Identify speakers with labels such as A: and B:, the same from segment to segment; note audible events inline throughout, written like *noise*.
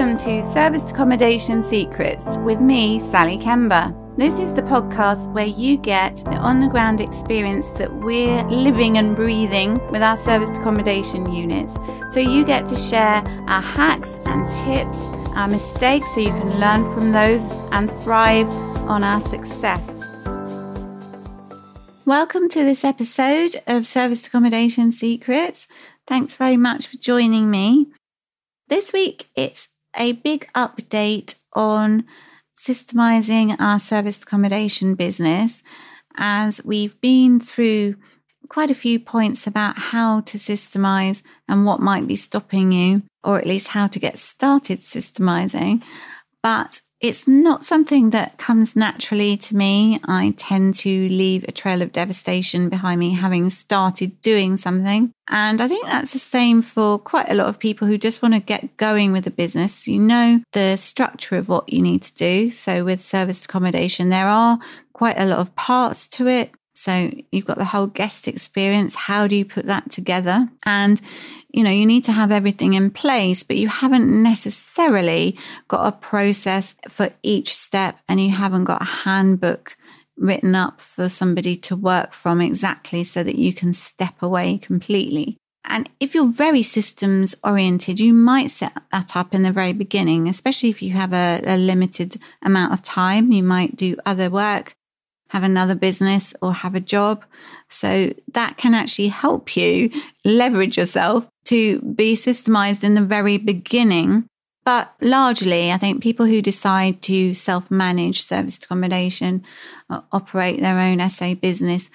A: Welcome to Serviced Accommodation Secrets with me, Sally Kembrey. This is the podcast where you get the on the ground experience that we're living and breathing with our serviced accommodation units. So you get to share our hacks and tips, our mistakes, so you can learn from those and thrive on our success. Welcome to this episode of Serviced Accommodation Secrets. Thanks very much for joining me. This week, it's a big update on systemizing our service accommodation business as we've been through quite a few points about how to systemize and what might be stopping you, or at least how to get started systemizing. But it's not something that comes naturally to me. I tend to leave a trail of devastation behind me having started doing something. And I think that's the same for quite a lot of people who just want to get going with a business. You know the structure of what you need to do. So with serviced accommodation, there are quite a lot of parts to it. So you've got the whole guest experience. How do you put that together? And you know, you need to have everything in place, but you haven't necessarily got a process for each step and you haven't got a handbook written up for somebody to work from exactly so that you can step away completely. And if you're very systems oriented, you might set that up in the very beginning, especially if you have a, a limited amount of time. You might do other work have another business or have a job. So that can actually help you leverage yourself to be systemized in the very beginning. But largely, I think people who decide to self manage serviced accommodation, uh, operate their own SA business,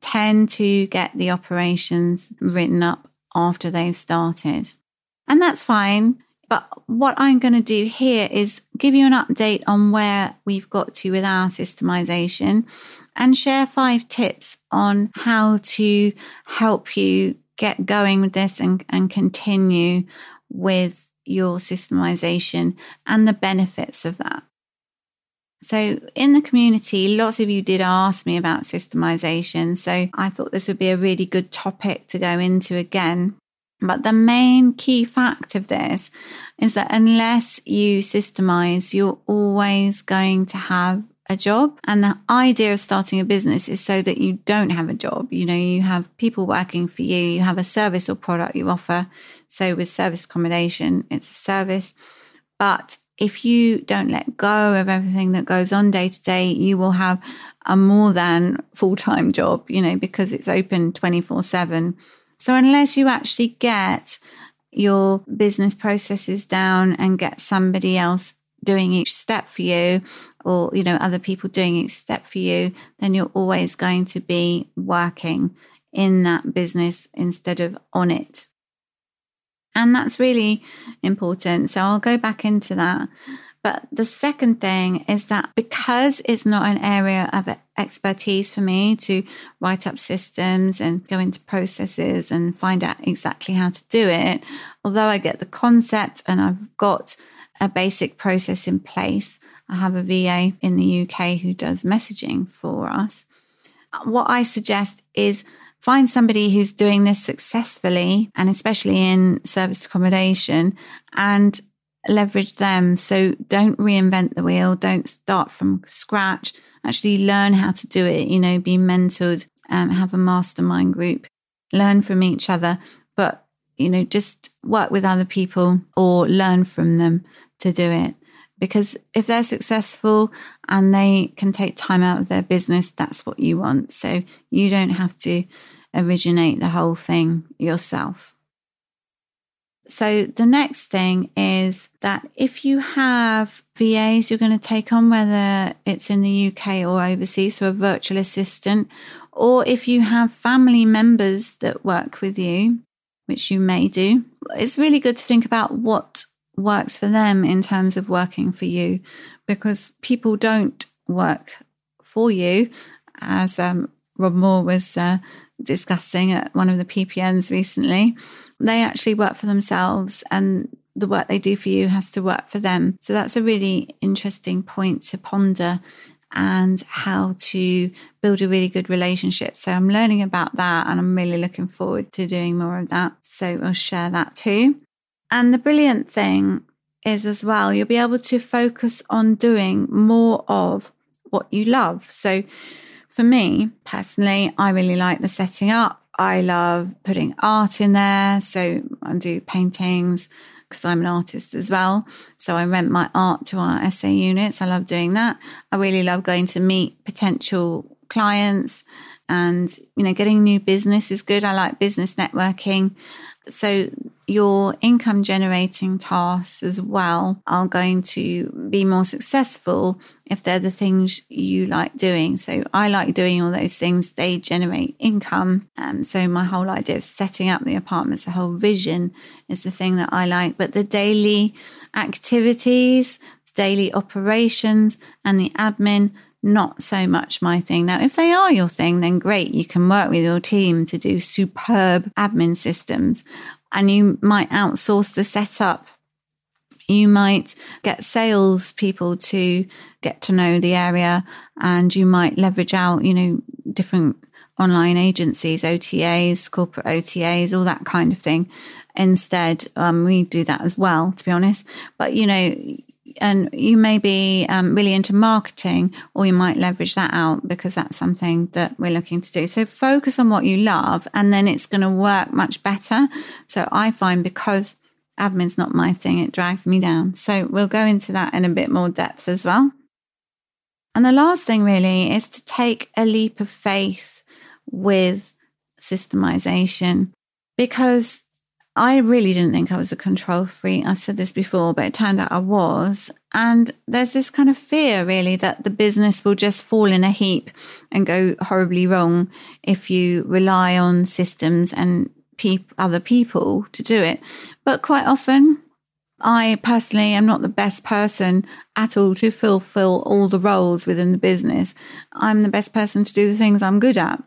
A: tend to get the operations written up after they've started. And that's fine. But what I'm going to do here is give you an update on where we've got to with our systemization and share five tips on how to help you get going with this and, and continue with your systemization and the benefits of that. So, in the community, lots of you did ask me about systemization. So, I thought this would be a really good topic to go into again. But the main key fact of this is that unless you systemize, you're always going to have a job. And the idea of starting a business is so that you don't have a job. You know, you have people working for you, you have a service or product you offer. So with service accommodation, it's a service. But if you don't let go of everything that goes on day to day, you will have a more than full time job, you know, because it's open 24 7 so unless you actually get your business processes down and get somebody else doing each step for you or you know other people doing each step for you then you're always going to be working in that business instead of on it. And that's really important. So i'll go back into that. But the second thing is that because it's not an area of expertise for me to write up systems and go into processes and find out exactly how to do it, although I get the concept and I've got a basic process in place, I have a VA in the UK who does messaging for us. What I suggest is find somebody who's doing this successfully and especially in service accommodation and leverage them. So don't reinvent the wheel. Don't start from scratch. Actually learn how to do it, you know, be mentored, um, have a mastermind group, learn from each other, but, you know, just work with other people or learn from them to do it. Because if they're successful and they can take time out of their business, that's what you want. So you don't have to originate the whole thing yourself. So the next thing is that if you have VAs you're going to take on, whether it's in the UK or overseas, so a virtual assistant, or if you have family members that work with you, which you may do, it's really good to think about what works for them in terms of working for you, because people don't work for you, as um, Rob Moore was uh, discussing at one of the PPNs recently they actually work for themselves and the work they do for you has to work for them. So that's a really interesting point to ponder and how to build a really good relationship. So I'm learning about that and I'm really looking forward to doing more of that. So I'll share that too. And the brilliant thing is as well, you'll be able to focus on doing more of what you love. So, for me personally, I really like the setting up. I love putting art in there. So, I do paintings because I'm an artist as well. So, I rent my art to our SA units. I love doing that. I really love going to meet potential clients and, you know, getting new business is good. I like business networking. So, your income generating tasks as well are going to be more successful if they're the things you like doing. So I like doing all those things, they generate income. Um, so my whole idea of setting up the apartments, the whole vision is the thing that I like. But the daily activities, daily operations, and the admin, not so much my thing. Now, if they are your thing, then great. You can work with your team to do superb admin systems and you might outsource the setup. You might get sales people to get to know the area and you might leverage out, you know, different online agencies, OTAs, corporate OTAs, all that kind of thing. Instead, um, we do that as well, to be honest. But, you know, and you may be um, really into marketing or you might leverage that out because that's something that we're looking to do. So focus on what you love and then it's going to work much better. So i find because admin's not my thing it drags me down. So we'll go into that in a bit more depth as well. And the last thing really is to take a leap of faith with systemization because I really didn't think I was a control freak. I said this before, but it turned out I was. And there's this kind of fear, really, that the business will just fall in a heap and go horribly wrong if you rely on systems and other people to do it. But quite often, I personally am not the best person at all to fulfill all the roles within the business. I'm the best person to do the things I'm good at.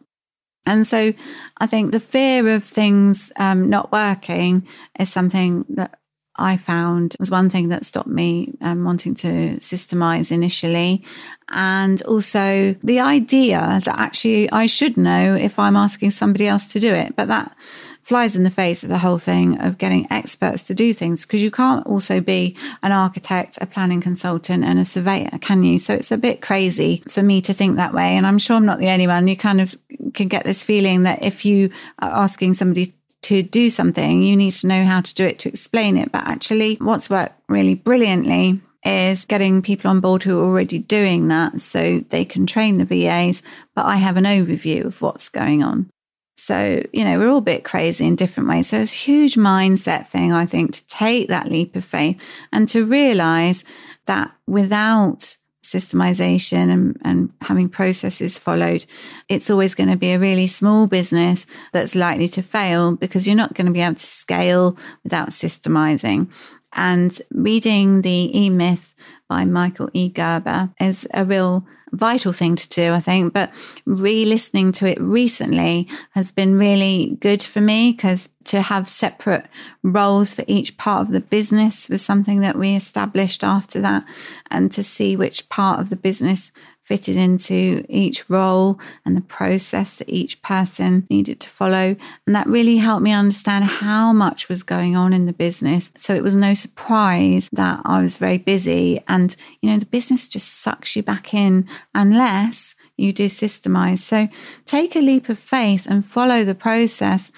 A: And so I think the fear of things um, not working is something that I found was one thing that stopped me um, wanting to systemize initially. And also the idea that actually I should know if I'm asking somebody else to do it. But that flies in the face of the whole thing of getting experts to do things because you can't also be an architect, a planning consultant, and a surveyor, can you? So it's a bit crazy for me to think that way. And I'm sure I'm not the only one. You kind of can get this feeling that if you are asking somebody to do something, you need to know how to do it to explain it. But actually, what's worked really brilliantly is getting people on board who are already doing that so they can train the VAs, but I have an overview of what's going on. So, you know, we're all a bit crazy in different ways. So it's a huge mindset thing, I think, to take that leap of faith and to realize that without systemization and, and having processes followed, it's always going to be a really small business that's likely to fail because you're not going to be able to scale without systemizing. And reading the E Myth by Michael E. Gerber is a real vital thing to do, I think. But re listening to it recently has been really good for me because to have separate roles for each part of the business was something that we established after that. And to see which part of the business fitted into each role and the process that each person needed to follow. And that really helped me understand how much was going on in the business. So it was no surprise that I was very busy. And, you know, the business just sucks you back in unless you do systemize. So take a leap of faith and follow the process.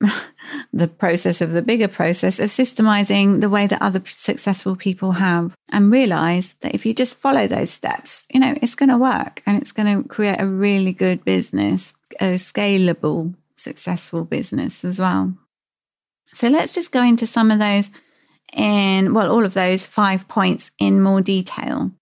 A: *laughs* the process of the bigger process of systemizing the way that other successful people have and realize that if you just follow those steps, you know, it's going to work and it's going to create a really good business, a scalable, successful business as well. So let's just go into some of those in, well, all of those five points in more detail.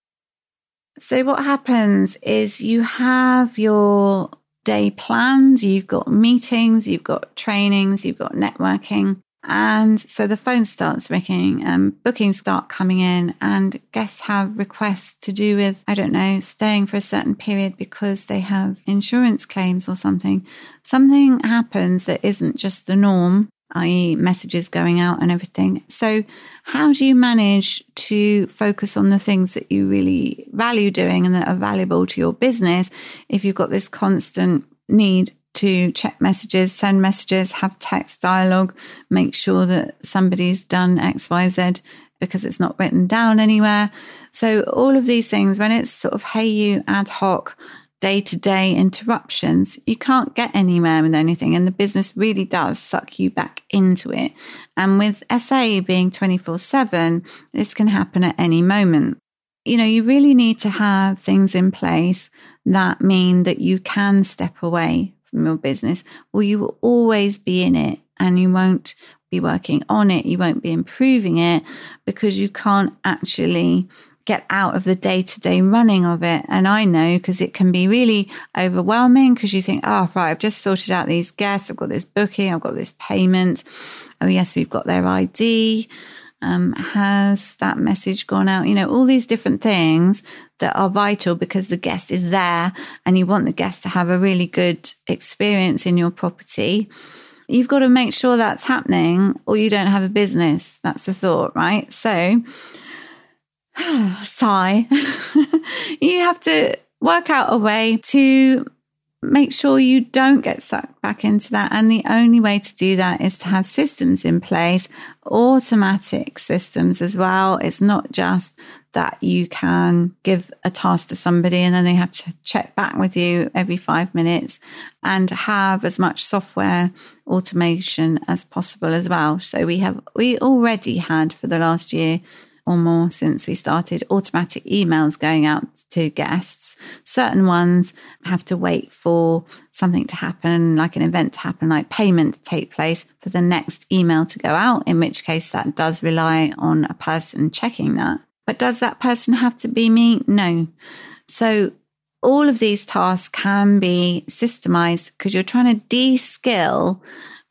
A: So, what happens is you have your day planned, you've got meetings, you've got trainings, you've got networking. And so the phone starts ringing and bookings start coming in and guests have requests to do with, I don't know, staying for a certain period because they have insurance claims or something. Something happens that isn't just the norm, i.e. messages going out and everything. So how do you manage to focus on the things that you really value doing and that are valuable to your business if you've got this constant need to check messages, send messages, have text dialogue, make sure that somebody's done XYZ because it's not written down anywhere. So all of these things, when it's sort of hey you ad hoc day to day interruptions, you can't get anywhere with anything. And the business really does suck you back into it. And with SA being 24 7, this can happen at any moment. You know, you really need to have things in place that mean that you can step away from your business or you will always be in it and you won't be working on it. You won't be improving it because you can't actually get out of the day to day running of it. And I know because it can be really overwhelming because you think, oh, right, I've just sorted out these guests. I've got this booking. I've got this payment. Oh, yes, we've got their ID. Um, has that message gone out? You know, all these different things that are vital because the guest is there and you want the guest to have a really good experience in your property. You've got to make sure that's happening or you don't have a business. That's the thought, right? So, *sighs* sigh. *laughs* you have to work out a way to make sure you don't get sucked back into that. And the only way to do that is to have systems in place, automatic systems as well. It's not just that you can give a task to somebody and then they have to check back with you every five minutes and have as much software automation as possible as well. So we have, we already had for the last year or more since we started automatic emails going out to guests. Certain ones have to wait for something to happen, like an event to happen, like payment to take place for the next email to go out, in which case that does rely on a person checking that. But does that person have to be me? No. So all of these tasks can be systemized because you're trying to de skill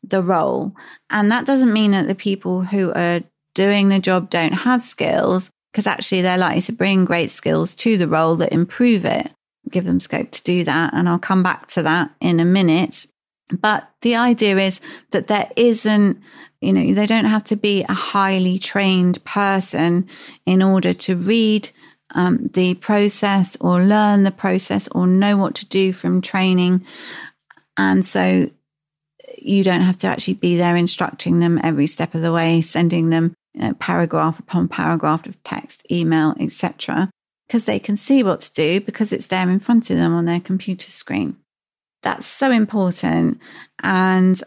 A: the role. And that doesn't mean that the people who are doing the job don't have skills, because actually they're likely to bring great skills to the role that improve it, give them scope to do that. And I'll come back to that in a minute. But the idea is that there isn't, you know, they don't have to be a highly trained person in order to read um, the process or learn the process or know what to do from training. And so you don't have to actually be there instructing them every step of the way, sending them you know, paragraph upon paragraph of text, email, etc., because they can see what to do because it's there in front of them on their computer screen. That's so important. And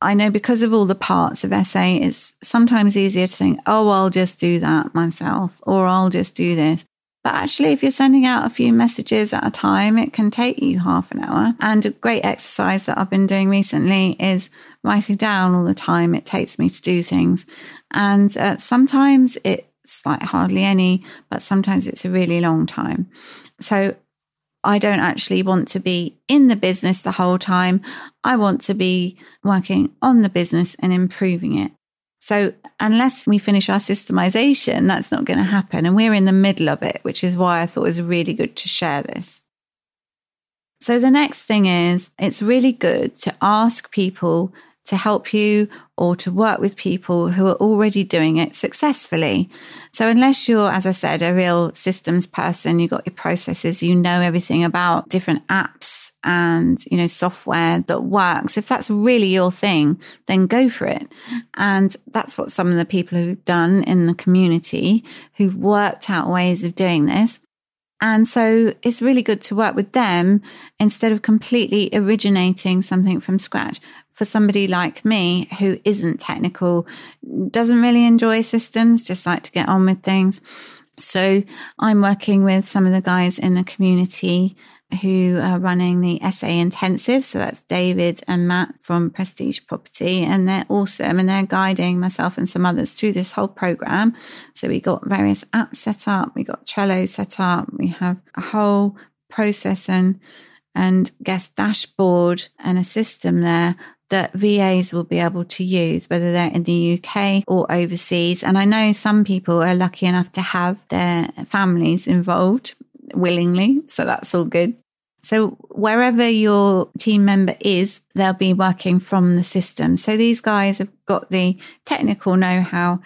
A: I know because of all the parts of SA, it's sometimes easier to think, oh, I'll just do that myself, or I'll just do this. But actually, if you're sending out a few messages at a time, it can take you half an hour. And a great exercise that I've been doing recently is writing down all the time it takes me to do things. And uh, sometimes it's like hardly any, but sometimes it's a really long time. So I don't actually want to be in the business the whole time. I want to be working on the business and improving it. So unless we finish our systemization, that's not going to happen. And we're in the middle of it, which is why I thought it was really good to share this. So the next thing is it's really good to ask people to help you or to work with people who are already doing it successfully. So unless you're, as I said, a real systems person, you've got your processes, you know everything about different apps and, you know, software that works. If that's really your thing, then go for it. And that's what some of the people who've done in the community who've worked out ways of doing this. And so it's really good to work with them instead of completely originating something from scratch for somebody like me who isn't technical, doesn't really enjoy systems, just like to get on with things. So I'm working with some of the guys in the community who are running the SA intensive. So that's David and Matt from Prestige Property. And they're awesome and they're guiding myself and some others through this whole program. So we got various apps set up, we got Trello set up, we have a whole process and and guest dashboard and a system there that VAs will be able to use, whether they're in the UK or overseas. And I know some people are lucky enough to have their families involved willingly. So that's all good. So wherever your team member is, they'll be working from the system. So these guys have got the technical know how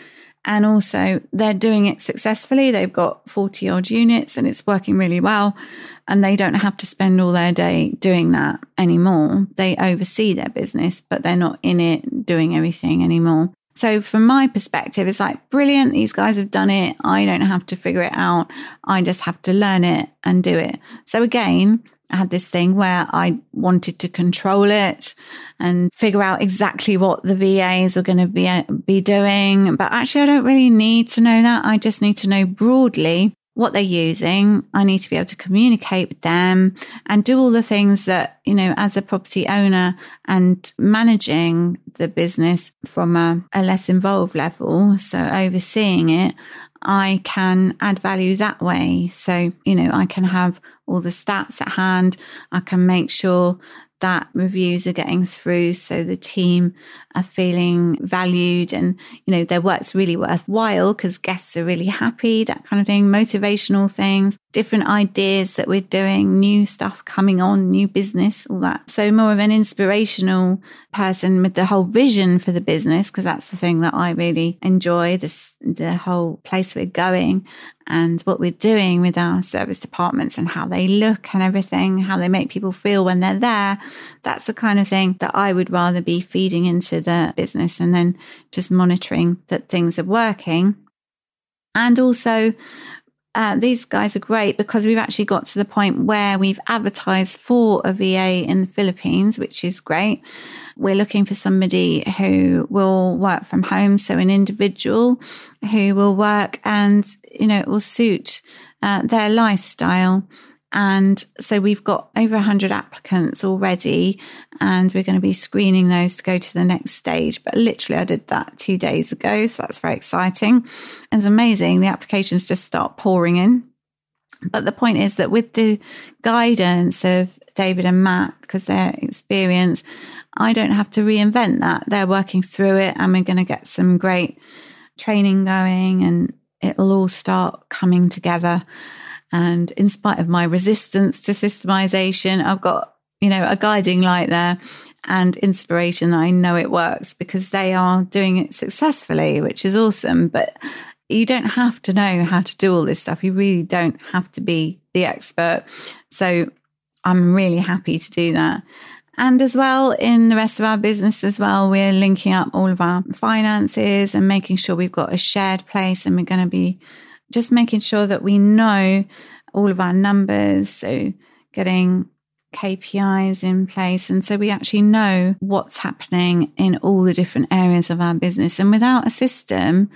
A: and also they're doing it successfully. They've got 40 odd units and it's working really well and they don't have to spend all their day doing that anymore. They oversee their business, but they're not in it doing everything anymore. So, from my perspective, it's like brilliant. These guys have done it. I don't have to figure it out. I just have to learn it and do it. So, again, I had this thing where I wanted to control it and figure out exactly what the VAs were going to be, be doing. But actually, I don't really need to know that. I just need to know broadly what they're using. I need to be able to communicate with them and do all the things that, you know, as a property owner and managing the business from a, a less involved level. So overseeing it, I can add value that way. So, you know, I can have all the stats at hand. I can make sure that reviews are getting through so the team are feeling valued and you know their work's really worthwhile because guests are really happy that kind of thing motivational things different ideas that we're doing new stuff coming on new business all that so more of an inspirational person with the whole vision for the business because that's the thing that I really enjoy this the whole place we're going and what we're doing with our serviced apartments and how they look and everything, how they make people feel when they're there. That's the kind of thing that I would rather be feeding into the business and then just monitoring that things are working. And also, uh, these guys are great because we've actually got to the point where we've advertised for a VA in the Philippines, which is great. We're looking for somebody who will work from home, so an individual who will work and you know it will suit uh, their lifestyle. And so we've got over 100 applicants already, and we're going to be screening those to go to the next stage. But literally, I did that two days ago. So that's very exciting. And it's amazing. The applications just start pouring in. But the point is that with the guidance of David and Matt, because their experience, I don't have to reinvent that. They're working through it, and we're going to get some great training going, and it'll all start coming together. And in spite of my resistance to systemization, I've got, you know, a guiding light there and inspiration. I know it works because they are doing it successfully, which is awesome. But you don't have to know how to do all this stuff. You really don't have to be the expert. So I'm really happy to do that. And as well, in the rest of our business as well, we're linking up all of our finances and making sure we've got a shared place and we're going to be just making sure that we know all of our numbers. So getting KPIs in place. And so we actually know what's happening in all the different areas of our business. And without a system,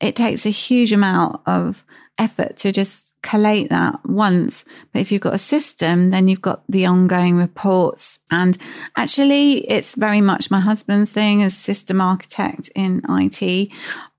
A: it takes a huge amount of effort to just collate that once. But if you've got a system, then you've got the ongoing reports. And actually, it's very much my husband's thing as system architect in IT,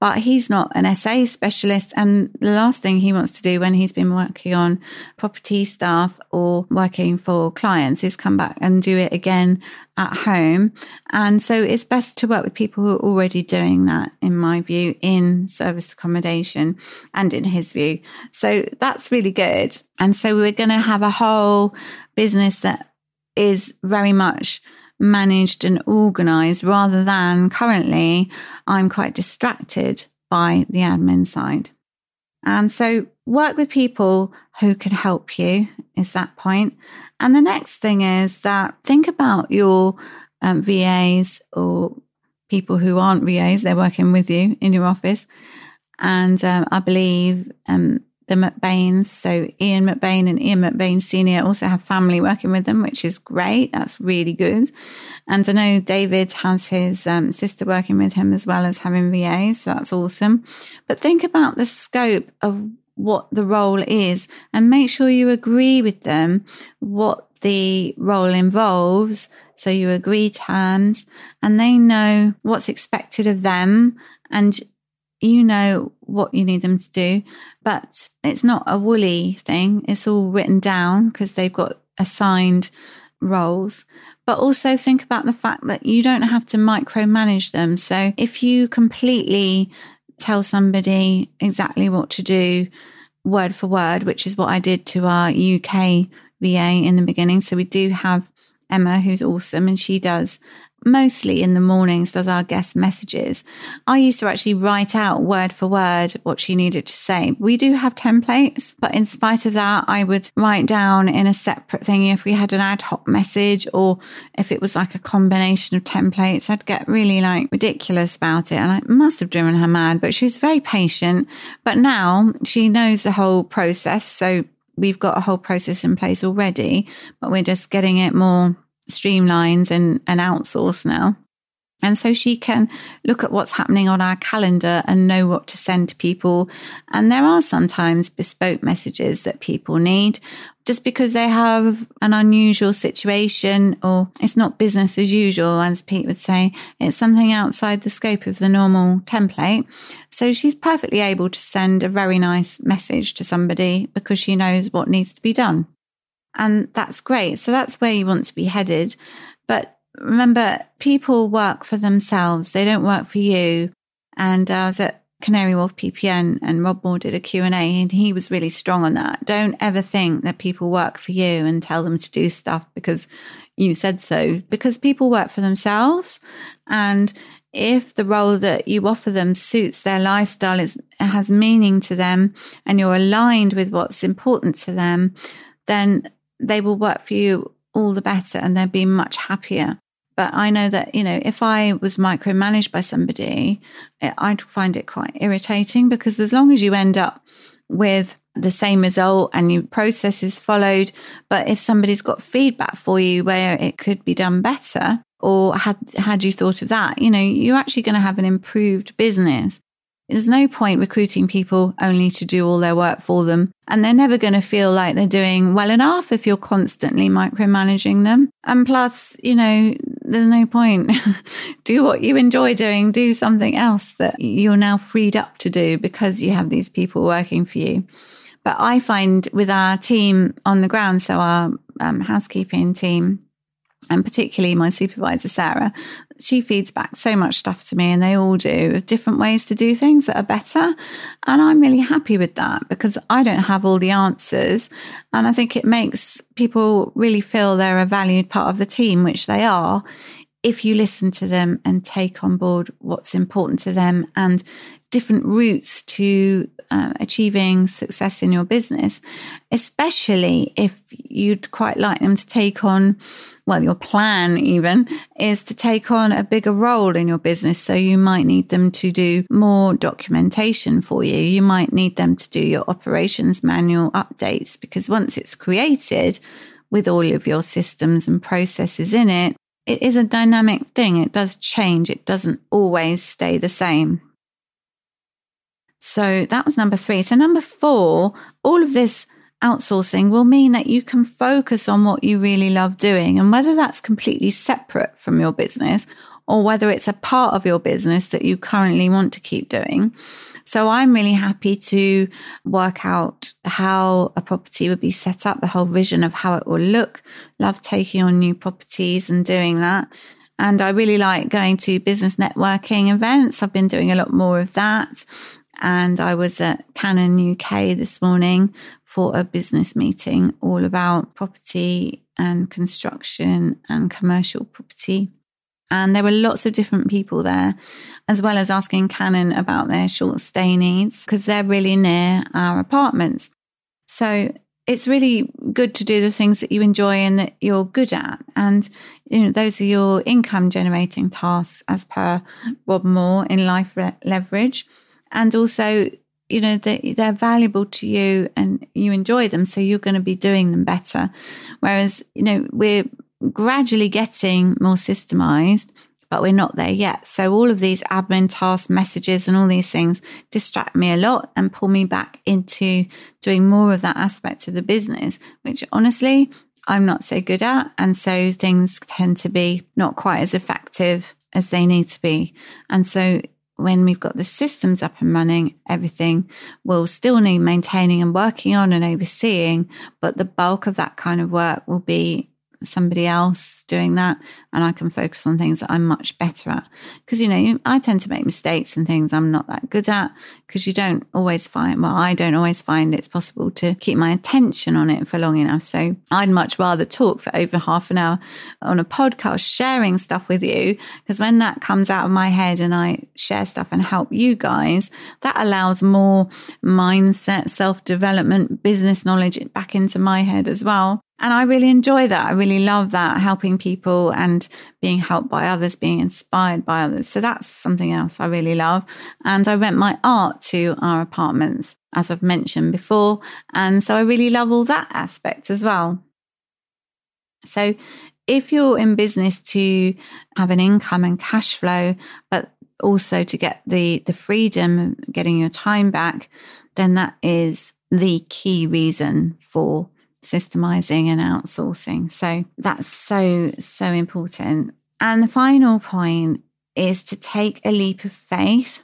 A: but he's not an SA specialist. And the last thing he wants to do when he's been working on property staff or working for clients is come back and do it again at home. And so it's best to work with people who are already doing that, in my view, in service accommodation and in his view. So that's really good. And so we're going to have a whole business that is very much managed and organized rather than currently I'm quite distracted by the admin side. And so work with people who can help you is that point. And the next thing is that think about your um, VAs or people who aren't VAs, they're working with you in your office. And um, I believe um, the McBains, so Ian McBain and Ian McBain Sr. also have family working with them, which is great. That's really good. And I know David has his um, sister working with him as well as having VAs, so that's awesome. But think about the scope of what the role is and make sure you agree with them what the role involves. So you agree terms and they know what's expected of them and you know what you need them to do, but it's not a woolly thing. It's all written down because they've got assigned roles. But also think about the fact that you don't have to micromanage them. So if you completely tell somebody exactly what to do word for word, which is what I did to our UK VA in the beginning. So we do have Emma, who's awesome, and she does mostly in the mornings does our guest messages. I used to actually write out word for word what she needed to say. We do have templates, but in spite of that, I would write down in a separate thing if we had an ad hoc message or if it was like a combination of templates, I'd get really like ridiculous about it. And I must have driven her mad, but she was very patient. But now she knows the whole process. So we've got a whole process in place already, but we're just getting it more streamlined and, and outsource now. And so she can look at what's happening on our calendar and know what to send to people. And there are sometimes bespoke messages that people need just because they have an unusual situation or it's not business as usual, as Pete would say. It's something outside the scope of the normal template. So she's perfectly able to send a very nice message to somebody because she knows what needs to be done. And that's great. So that's where you want to be headed. But remember, people work for themselves. They don't work for you. And uh, I was at Canary Wharf PPN and Rob Moore did a Q&A and he was really strong on that. Don't ever think that people work for you and tell them to do stuff because you said so, because people work for themselves. And if the role that you offer them suits their lifestyle, is, has meaning to them, and you're aligned with what's important to them, then they will work for you all the better and they'll be much happier. But I know that, you know, if I was micromanaged by somebody, I'd find it quite irritating because as long as you end up with the same result and your process is followed, but if somebody's got feedback for you where it could be done better, or had had you thought of that, you know, you're actually going to have an improved business. There's no point recruiting people only to do all their work for them. And they're never going to feel like they're doing well enough if you're constantly micromanaging them. And plus, you know, there's no point. *laughs* do what you enjoy doing, do something else that you're now freed up to do because you have these people working for you. But I find with our team on the ground, so our um, housekeeping team, and particularly my supervisor, Sarah, she feeds back so much stuff to me and they all do different ways to do things that are better. And I'm really happy with that because I don't have all the answers. And I think it makes people really feel they're a valued part of the team, which they are, if you listen to them and take on board what's important to them and different routes to uh, achieving success in your business, especially if you'd quite like them to take on well, your plan even is to take on a bigger role in your business. So you might need them to do more documentation for you. You might need them to do your operations manual updates because once it's created with all of your systems and processes in it, it is a dynamic thing. It does change. It doesn't always stay the same. So that was number three. So number four, all of this outsourcing will mean that you can focus on what you really love doing. And whether that's completely separate from your business or whether it's a part of your business that you currently want to keep doing. So I'm really happy to work out how a property would be set up, the whole vision of how it will look. Love taking on new properties and doing that. And I really like going to business networking events. I've been doing a lot more of that. And I was at Canon UK this morning for a business meeting all about property and construction and commercial property. And there were lots of different people there, as well as asking Canon about their short stay needs because they're really near our apartments. So it's really good to do the things that you enjoy and that you're good at. And you know, those are your income generating tasks as per Rob Moore in Life Leverage. And also you know they, they're valuable to you and you enjoy them so you're going to be doing them better. Whereas you know we're gradually getting more systemized but we're not there yet. So all of these admin task messages and all these things distract me a lot and pull me back into doing more of that aspect of the business which honestly I'm not so good at. And so things tend to be not quite as effective as they need to be. And so when we've got the systems up and running, everything will still need maintaining and working on and overseeing, but the bulk of that kind of work will be somebody else doing that and I can focus on things that I'm much better at. Because, you know, I tend to make mistakes and things I'm not that good at because you don't always find, well, I don't always find it's possible to keep my attention on it for long enough. So I'd much rather talk for over half an hour on a podcast, sharing stuff with you. Because when that comes out of my head and I share stuff and help you guys, that allows more mindset, self development, business knowledge back into my head as well. And I really enjoy that. I really love that, helping people and being helped by others, being inspired by others. So that's something else I really love. And I rent my art to our apartments, as I've mentioned before. And so I really love all that aspect as well. So if you're in business to have an income and cash flow, but also to get the, the freedom, getting your time back, then that is the key reason for systemizing and outsourcing. So that's so, so important. And the final point is to take a leap of faith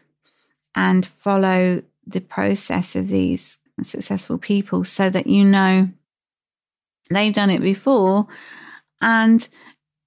A: and follow the process of these successful people so that you know they've done it before and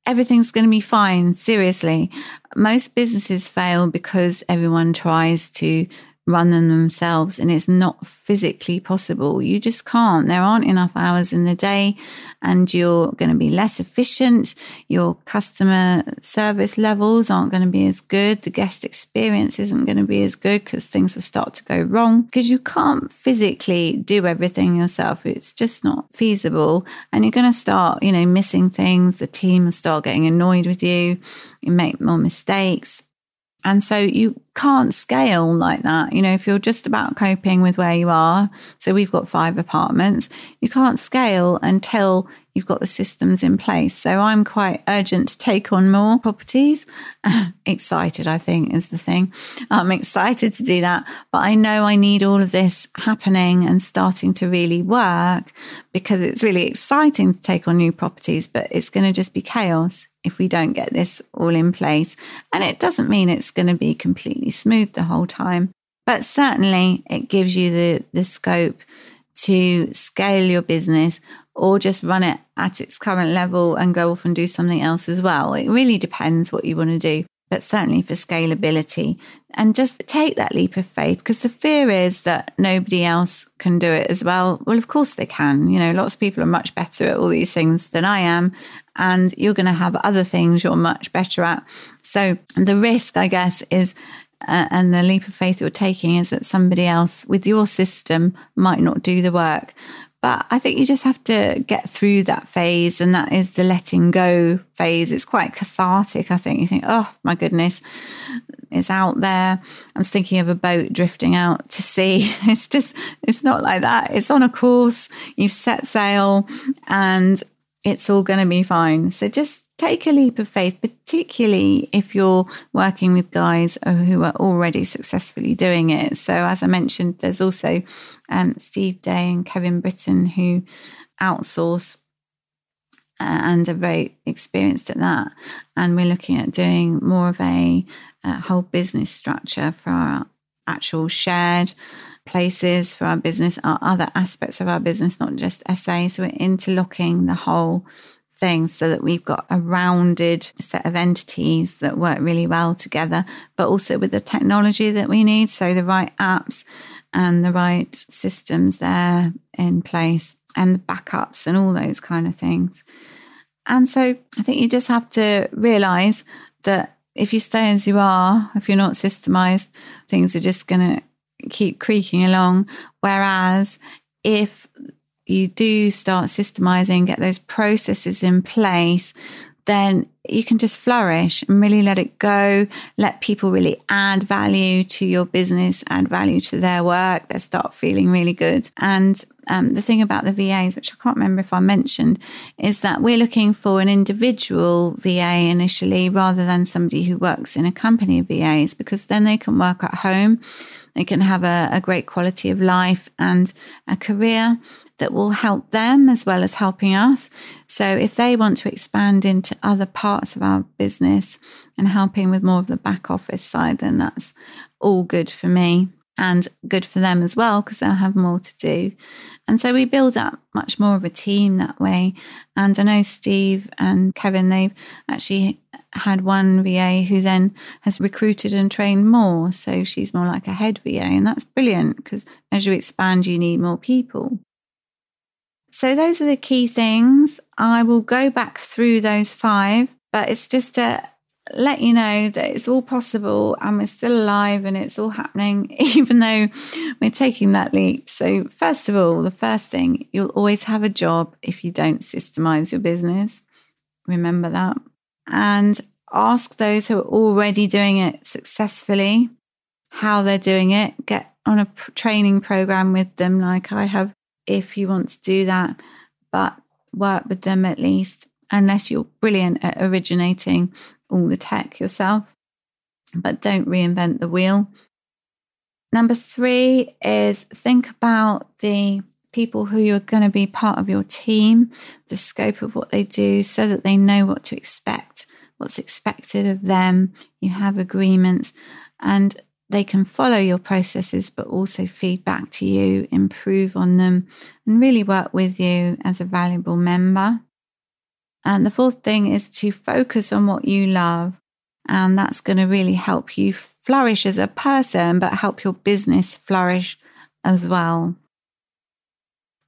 A: everything's going to be fine. Seriously, most businesses fail because everyone tries to run them themselves and it's not physically possible. You just can't. There aren't enough hours in the day and you're going to be less efficient. Your customer service levels aren't going to be as good. The guest experience isn't going to be as good because things will start to go wrong because you can't physically do everything yourself. It's just not feasible. And you're going to start, you know, missing things. The team will start getting annoyed with you. You make more mistakes and so you can't scale like that. You know, if you're just about coping with where you are, so we've got five apartments, you can't scale until you've got the systems in place. So I'm quite urgent to take on more properties. *laughs* excited, I think, is the thing. I'm excited to do that. But I know I need all of this happening and starting to really work because it's really exciting to take on new properties, but it's going to just be chaos if we don't get this all in place. And it doesn't mean it's going to be completely smooth the whole time, but certainly it gives you the, the scope to scale your business or just run it at its current level and go off and do something else as well. It really depends what you want to do, but certainly for scalability. And just take that leap of faith because the fear is that nobody else can do it as well. Well, of course they can. You know, lots of people are much better at all these things than I am. And you're going to have other things you're much better at. So the risk, I guess, is uh, and the leap of faith you're taking is that somebody else with your system might not do the work. But I think you just have to get through that phase, and that is the letting go phase. It's quite cathartic, I think. You think, oh my goodness, it's out there. I was thinking of a boat drifting out to sea. *laughs* It's just, it's not like that. It's on a course, you've set sail, and it's all going to be fine. So just take a leap of faith, particularly if you're working with guys who are already successfully doing it. So, as I mentioned, there's also um, Steve Day and Kevin Britton who outsource uh, and are very experienced at that. And we're looking at doing more of a, a whole business structure for our actual shared places for our business, our other aspects of our business, not just SA. So we're interlocking the whole things so that we've got a rounded set of entities that work really well together, but also with the technology that we need. So the right apps and the right systems there in place and the backups and all those kind of things. And so I think you just have to realize that if you stay as you are, if you're not systemized, things are just going to keep creaking along. Whereas if you do start systemizing, get those processes in place, then you can just flourish and really let it go. Let people really add value to your business, add value to their work. They start feeling really good. And um, the thing about the VAs, which I can't remember if I mentioned, is that we're looking for an individual VA initially rather than somebody who works in a company of VAs because then they can work at home. They can have a, a great quality of life and a career that will help them as well as helping us. So if they want to expand into other parts of our business and helping with more of the back office side, then that's all good for me. and good for them as well because they'll have more to do. And so we build up much more of a team that way. And I know Steve and Kevin, they've actually had one VA who then has recruited and trained more. So she's more like a head VA. And that's brilliant because as you expand, you need more people. So those are the key things. I will go back through those five, but it's just to let you know that it's all possible and we're still alive and it's all happening, *laughs* even though we're taking that leap. So, first of all, the first thing, you'll always have a job if you don't systemize your business. Remember that. And ask those who are already doing it successfully how they're doing it. Get on a training program with them, like I have, if you want to do that, but work with them at least unless you're brilliant at originating all the tech yourself, but don't reinvent the wheel. Number three is think about the people who you're going to be part of your team, the scope of what they do, so that they know what to expect, what's expected of them. You have agreements and they can follow your processes, but also feed back to you, improve on them, and really work with you as a valuable member. And the fourth thing is to focus on what you love. And that's going to really help you flourish as a person, but help your business flourish as well.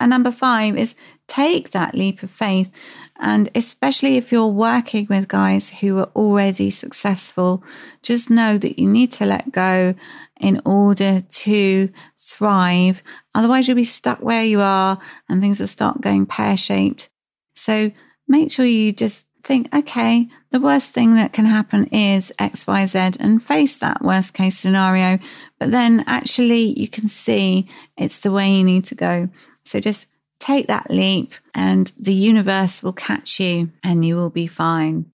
A: And number five is take that leap of faith. And especially if you're working with guys who are already successful, just know that you need to let go in order to thrive. Otherwise, you'll be stuck where you are and things will start going pear shaped. So make sure you just think, okay, the worst thing that can happen is XYZ and face that worst case scenario. But then actually, you can see it's the way you need to go. So just take that leap, and the universe will catch you and you will be fine.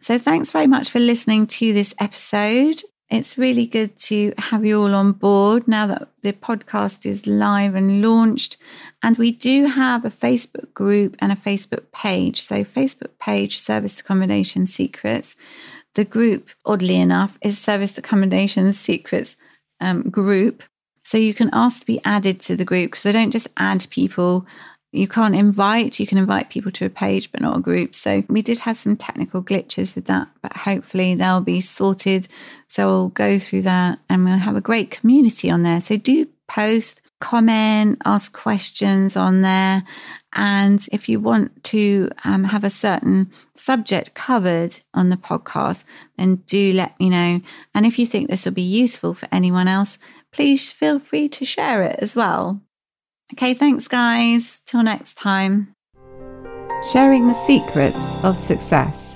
A: So, thanks very much for listening to this episode. It's really good to have you all on board now that the podcast is live and launched. And we do have a Facebook group and a Facebook page. So, Facebook page, Serviced Accommodation Secrets. The group, oddly enough, is Serviced Accommodation Secrets um, group. So, you can ask to be added to the group because I don't just add people you can't invite, you can invite people to a page, but not a group. So we did have some technical glitches with that, but hopefully they'll be sorted. So we'll go through that and we'll have a great community on there. So do post, comment, ask questions on there. And if you want to um, have a certain subject covered on the podcast, then do let me know. And if you think this will be useful for anyone else, please feel free to share it as well. Okay, thanks, guys. Till next time.
B: Sharing the secrets of success.